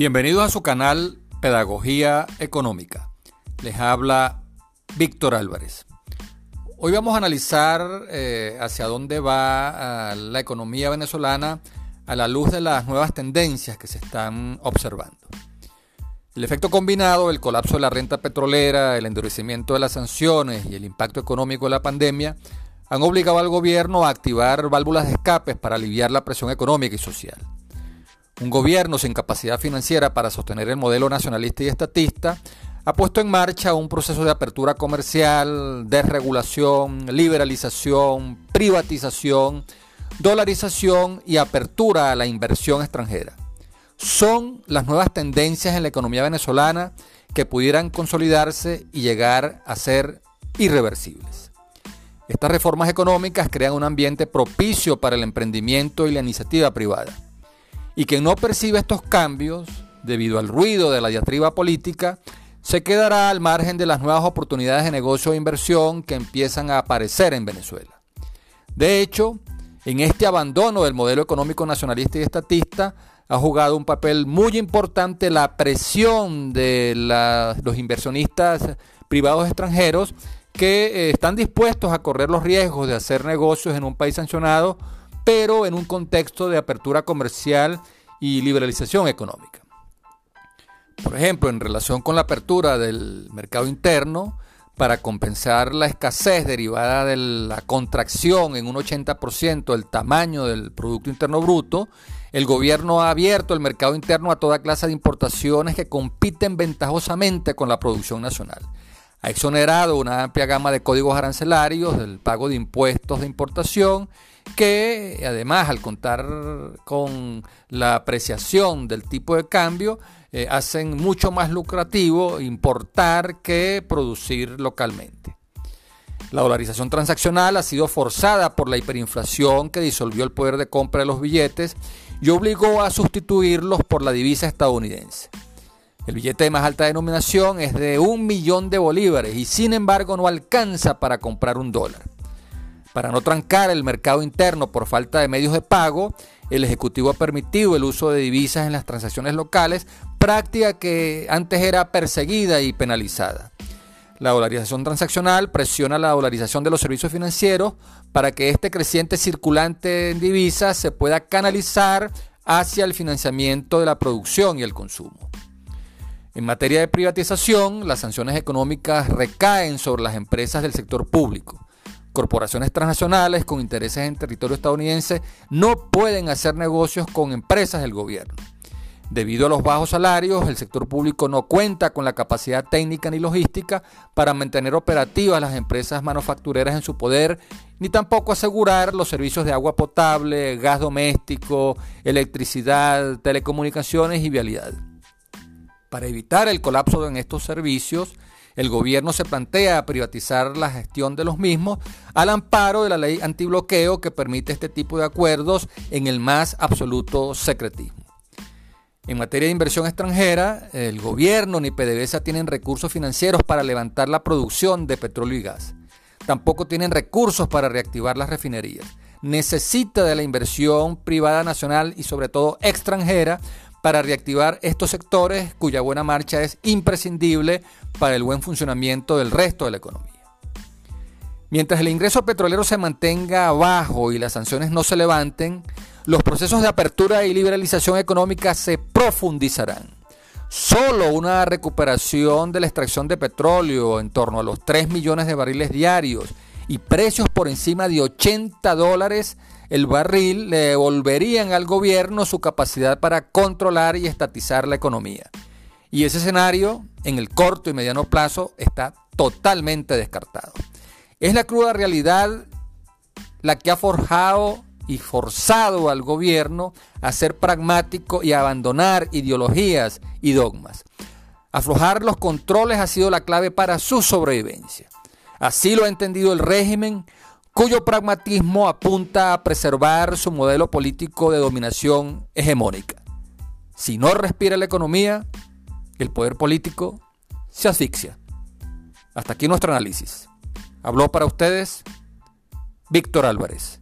Bienvenidos a su canal Pedagogía Económica. Les habla Víctor Álvarez. Hoy vamos a analizar eh, hacia dónde va ah, la economía venezolana a la luz de las nuevas tendencias que se están observando. El efecto combinado, el colapso de la renta petrolera, el endurecimiento de las sanciones y el impacto económico de la pandemia han obligado al gobierno a activar válvulas de escapes para aliviar la presión económica y social. Un gobierno sin capacidad financiera para sostener el modelo nacionalista y estatista ha puesto en marcha un proceso de apertura comercial, desregulación, liberalización, privatización, dolarización y apertura a la inversión extranjera. Son las nuevas tendencias en la economía venezolana que pudieran consolidarse y llegar a ser irreversibles. Estas reformas económicas crean un ambiente propicio para el emprendimiento y la iniciativa privada y quien no percibe estos cambios, debido al ruido de la diatriba política, se quedará al margen de las nuevas oportunidades de negocio e inversión que empiezan a aparecer en Venezuela. De hecho, en este abandono del modelo económico nacionalista y estatista ha jugado un papel muy importante la presión de los inversionistas privados extranjeros que eh, están dispuestos a correr los riesgos de hacer negocios en un país sancionado pero en un contexto de apertura comercial y liberalización económica. Por ejemplo, en relación con la apertura del mercado interno, para compensar la escasez derivada de la contracción en un 80% del tamaño del Producto Interno Bruto, el gobierno ha abierto el mercado interno a toda clase de importaciones que compiten ventajosamente con la producción nacional. Ha exonerado una amplia gama de códigos arancelarios del pago de impuestos de importación que además al contar con la apreciación del tipo de cambio, eh, hacen mucho más lucrativo importar que producir localmente. La dolarización transaccional ha sido forzada por la hiperinflación que disolvió el poder de compra de los billetes y obligó a sustituirlos por la divisa estadounidense. El billete de más alta denominación es de un millón de bolívares y sin embargo no alcanza para comprar un dólar. Para no trancar el mercado interno por falta de medios de pago, el Ejecutivo ha permitido el uso de divisas en las transacciones locales, práctica que antes era perseguida y penalizada. La dolarización transaccional presiona la dolarización de los servicios financieros para que este creciente circulante en divisas se pueda canalizar hacia el financiamiento de la producción y el consumo. En materia de privatización, las sanciones económicas recaen sobre las empresas del sector público. Corporaciones transnacionales con intereses en territorio estadounidense no pueden hacer negocios con empresas del gobierno. Debido a los bajos salarios, el sector público no cuenta con la capacidad técnica ni logística para mantener operativas las empresas manufactureras en su poder, ni tampoco asegurar los servicios de agua potable, gas doméstico, electricidad, telecomunicaciones y vialidad. Para evitar el colapso en estos servicios, el gobierno se plantea privatizar la gestión de los mismos al amparo de la ley antibloqueo que permite este tipo de acuerdos en el más absoluto secretismo. En materia de inversión extranjera, el gobierno ni PDVSA tienen recursos financieros para levantar la producción de petróleo y gas. Tampoco tienen recursos para reactivar las refinerías. Necesita de la inversión privada nacional y sobre todo extranjera para reactivar estos sectores cuya buena marcha es imprescindible para el buen funcionamiento del resto de la economía. Mientras el ingreso petrolero se mantenga bajo y las sanciones no se levanten, los procesos de apertura y liberalización económica se profundizarán. Solo una recuperación de la extracción de petróleo en torno a los 3 millones de barriles diarios y precios por encima de 80 dólares el barril le devolverían al gobierno su capacidad para controlar y estatizar la economía. Y ese escenario, en el corto y mediano plazo, está totalmente descartado. Es la cruda realidad la que ha forjado y forzado al gobierno a ser pragmático y a abandonar ideologías y dogmas. Aflojar los controles ha sido la clave para su sobrevivencia. Así lo ha entendido el régimen cuyo pragmatismo apunta a preservar su modelo político de dominación hegemónica. Si no respira la economía, el poder político se asfixia. Hasta aquí nuestro análisis. Habló para ustedes Víctor Álvarez.